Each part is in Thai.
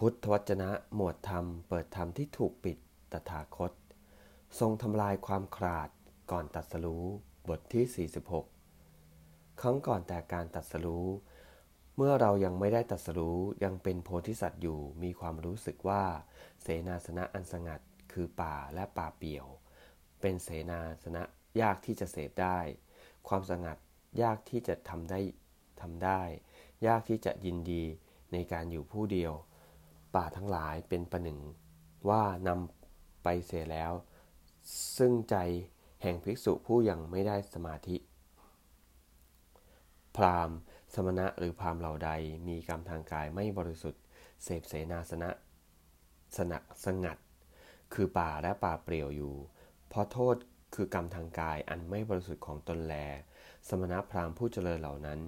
พุทธวจนะหมวดธรรมเปิดธรรมที่ถูกปิดตถาคต ทรงทำลายความขาดก่อนตัดสรู้บทที่ 46 ครั้งก่อนแต่การตัดสรู้ เมื่อเรายังไม่ได้ตัดสรู้ยังเป็นโพธิสัตว์อยู่มีความรู้สึกว่า เสนาสนะอันสงัดคือป่าและป่าเปี่ยว เป็นเสนาสนะยากที่จะเสพได้ ความสงัดยากที่จะทำได้ทำได้ ยากที่จะยินดีในการอยู่ผู้เดียว ป่าทั้งหลายเป็นประหนึ่ง ว่านำไปเสียแล้ว ซึ่งใจแห่งภิกษุผู้ยังไม่ได้สมาธิ พรามสมณะหรือพรามเหล่าใดมีกรรมทางกายไม่บริสุทธิ์ เสพเสนาสนะ สนักสงัด คือป่าและป่าเปลี่ยวอยู่เพราะโทษคือกรรมทางกายอันไม่บริสุทธิ์ของตนแล สมณะพราหมณ์ผู้เจริญเหล่านั้น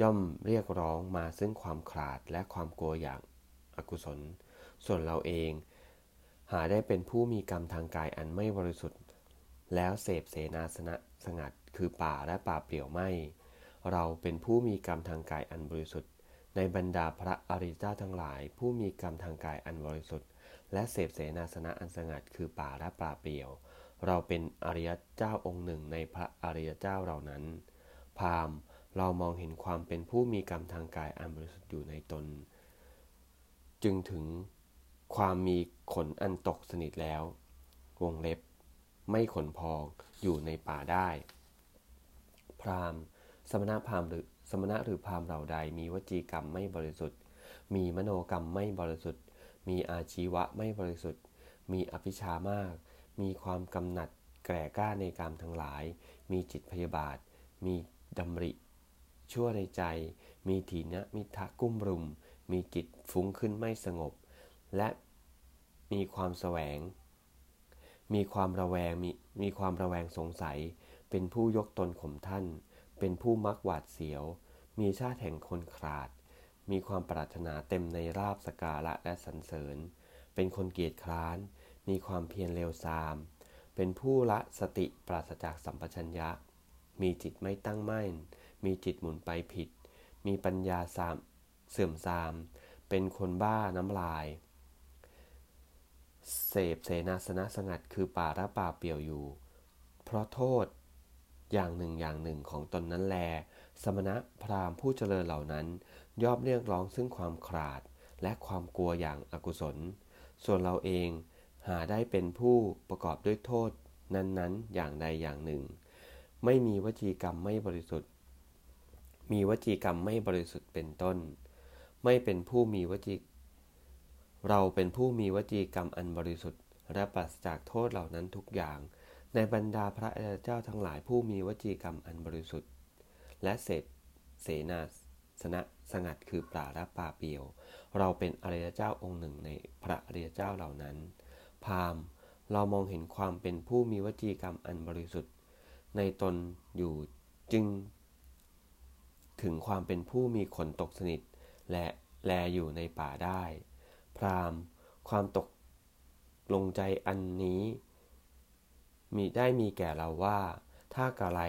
ย่อมเรียกร้องมาซึ่งความขาดและความกลัวอย่าง อกุศล ส่วนเราเอง หาได้เป็นผู้มีกรรมทางกายอันไม่บริสุทธิ์ แล้วเสพเสนาสนะสงัดคือป่าและป่าเปลี่ยวไม่ เราเป็นผู้มีกรรมทางกายอันบริสุทธิ์ ในบรรดาพระอริยเจ้าทั้งหลาย ผู้มีกรรมทางกายอันบริสุทธิ์ และเสพเสนาสนะอันสงัดคือป่าและป่าเปลี่ยว เราเป็นอริยเจ้าองค์หนึ่งในพระอริยเจ้าเหล่านั้น พามเรามองเห็นความเป็นผู้มีกรรมทางกายอันบริสุทธิ์อยู่ในตน จึงถึงความมีขนอันตกสนิทแล้ว วงเล็บ ไม่ขนพองอยู่ในป่าได้ พรามสมณะพรามหรือสมณะหรือพรามเหล่าใด มีวจีกรรมไม่บริสุทธิ์ มีมโนกรรมไม่บริสุทธิ์ มีอาชีวะไม่บริสุทธิ์ มีอภิชามาก มีความกำหนัดแก่กล้าในกรรมทั้งหลาย มีจิตพยาบาท มีดำริ ชั่วในใจ มีถีนะมิทะกุ้มรุม มีจิตฟุ้งขึ้นไม่สงบ และมีความแสวง มีความระแวงมีมีความระแวงสงสัย เป็นผู้ยกตนข่มท่าน เป็นผู้มักหวาดเสียว มีชาติแห่งคนขาด มีความปรารถนาเต็มในราบสการะและสรรเสริญ เป็นคนเกียจคร้าน มีความเพียรเร็วซาม เป็นผู้ละสติปราศจากสัมปชัญญะ มีจิตไม่ตั้งมั่น มีจิตหมุนไปผิด มีปัญญาสาม เสื่อมทราม เป็นคนบ้าน้ำลาย เสพเสนาสนะสงัดคือป่าระป่าเปี่ยวอยู่ เพราะโทษอย่างหนึ่งอย่างหนึ่งของตนนั้นแล สมณะพราหมณ์ผู้เจริญเหล่านั้น ย่อมเรียกร้องซึ่งความขาดและความกลัวอย่างอากุศล ส่วนเราเองหาได้เป็นผู้ประกอบด้วยโทษนั้นๆ อย่างใดอย่างหนึ่ง ไม่มีวจีกรรมไม่บริสุทธิ์ มีวจีกรรมไม่บริสุทธิ์เป็นต้น ไม่เป็นผู้มีวจีเราเป็นผู้มีวจีกรรมอันบริสุทธิ์ และปราศจากโทษเหล่านั้นทุกอย่าง ในบรรดาพระเจ้าทั้งหลายผู้มีวจีกรรมอันบริสุทธิ์ และเศษเสนาสนะสงัดคือปราและป่าเปียว เราเป็นอริยเจ้าองค์หนึ่งในพระอริยเจ้าเหล่านั้น พามเรามองเห็นความเป็นผู้มีวจีกรรมอันบริสุทธิ์ ในตนอยู่จึง ถึงความเป็นผู้มีขนตกสนิท และแลอยู่ในป่าได้ พรามความตกลงใจอันนี้ มีได้มีแก่เราว่า ถ้ากะไร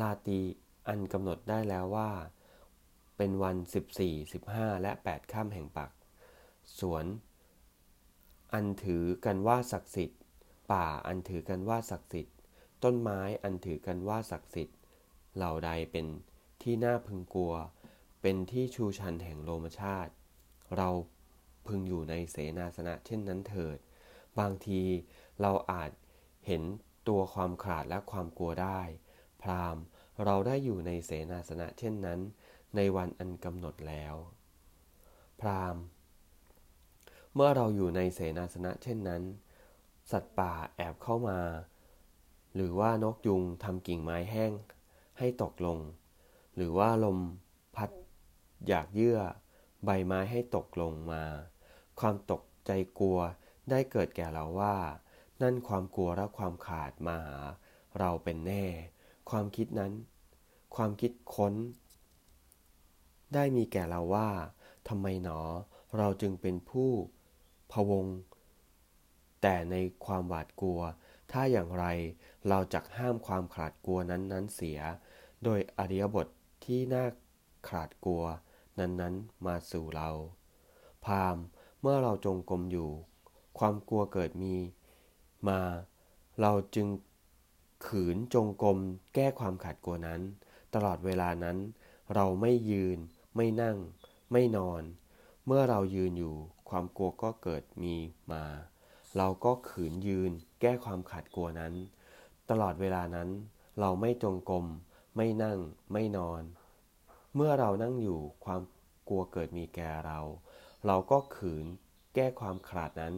ลาตีอันกำหนดได้แล้วว่า เป็นวัน 14 15 และ8ค่ำแห่งปัก สวน อันถือกันว่าศักดิ์สิทธิ์ ป่าอันถือกันว่าศักดิ์สิทธิ์ ต้นไม้อันถือกันว่าศักดิ์สิทธิ์ เหล่าใดเป็นที่น่าพึงกลัว เป็นที่ชูชันแห่งโลมชาติ เราพึงอยู่ในเสนาสนะเช่นนั้นเถิด บางทีเราอาจเห็นตัวความขาดและความกลัวได้ พรามเราได้อยู่ในเสนาสนะเช่นนั้น ในวันอันกำหนดแล้ว พรามเมื่อเราอยู่ในเสนาสนะเช่นนั้น สัตว์ป่าแอบเข้ามา หรือว่านกยุงทำกิ่งไม้แห้งให้ตกลง หรือว่าลมพัด อยากเยื่อ ใบไม้ให้ตกลงมา ความตกใจกลัวได้เกิดแก่เราว่า นั่นความกลัวและความขาดมาหา เราเป็นแน่ ความคิดนั้น ความคิดค้น ได้มีแก่เราว่าทำไมหนอ เราจึงเป็นผู้พวง แต่ในความหวาดกลัว ถ้าอย่างไรเราจะห้ามความขาดกลัวนั้นนั้นเสีย โดยอริยบทที่น่าขาดกลัว นั้นๆ มาสู่เรา พามเมื่อเราจงกรมอยู่ ความกลัวเกิดมี มา เราจึงขืนจงกรมแก้ความขัดกลัวนั้น ตลอดเวลานั้น เราไม่ยืน ไม่นั่ง ไม่นอน เมื่อเรายืนอยู่ ความกลัวก็เกิดมีมา เราก็ขืนยืน แก้ความขัดกลัวนั้น ตลอดเวลานั้น เราไม่จงกรมไม่นั่ง ไม่นอน เมื่อเรานั่งอยู่ความกลัวเกิดมีแก่เรา เราก็ขืนแก้ความขาดนั้น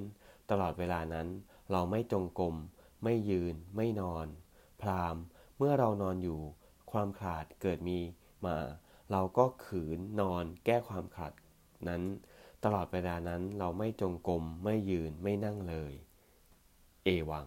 ตลอดเวลานั้น เราไม่จงกรมไม่ยืน ไม่นอน พรามเมื่อเรานอนอยู่ ความขาดเกิดมีมา เราก็ขืนนอน แก้ความขาดนั้น ตลอดเวลานั้นเราไม่จงกรมไม่ยืนไม่นั่งเลย เอวัง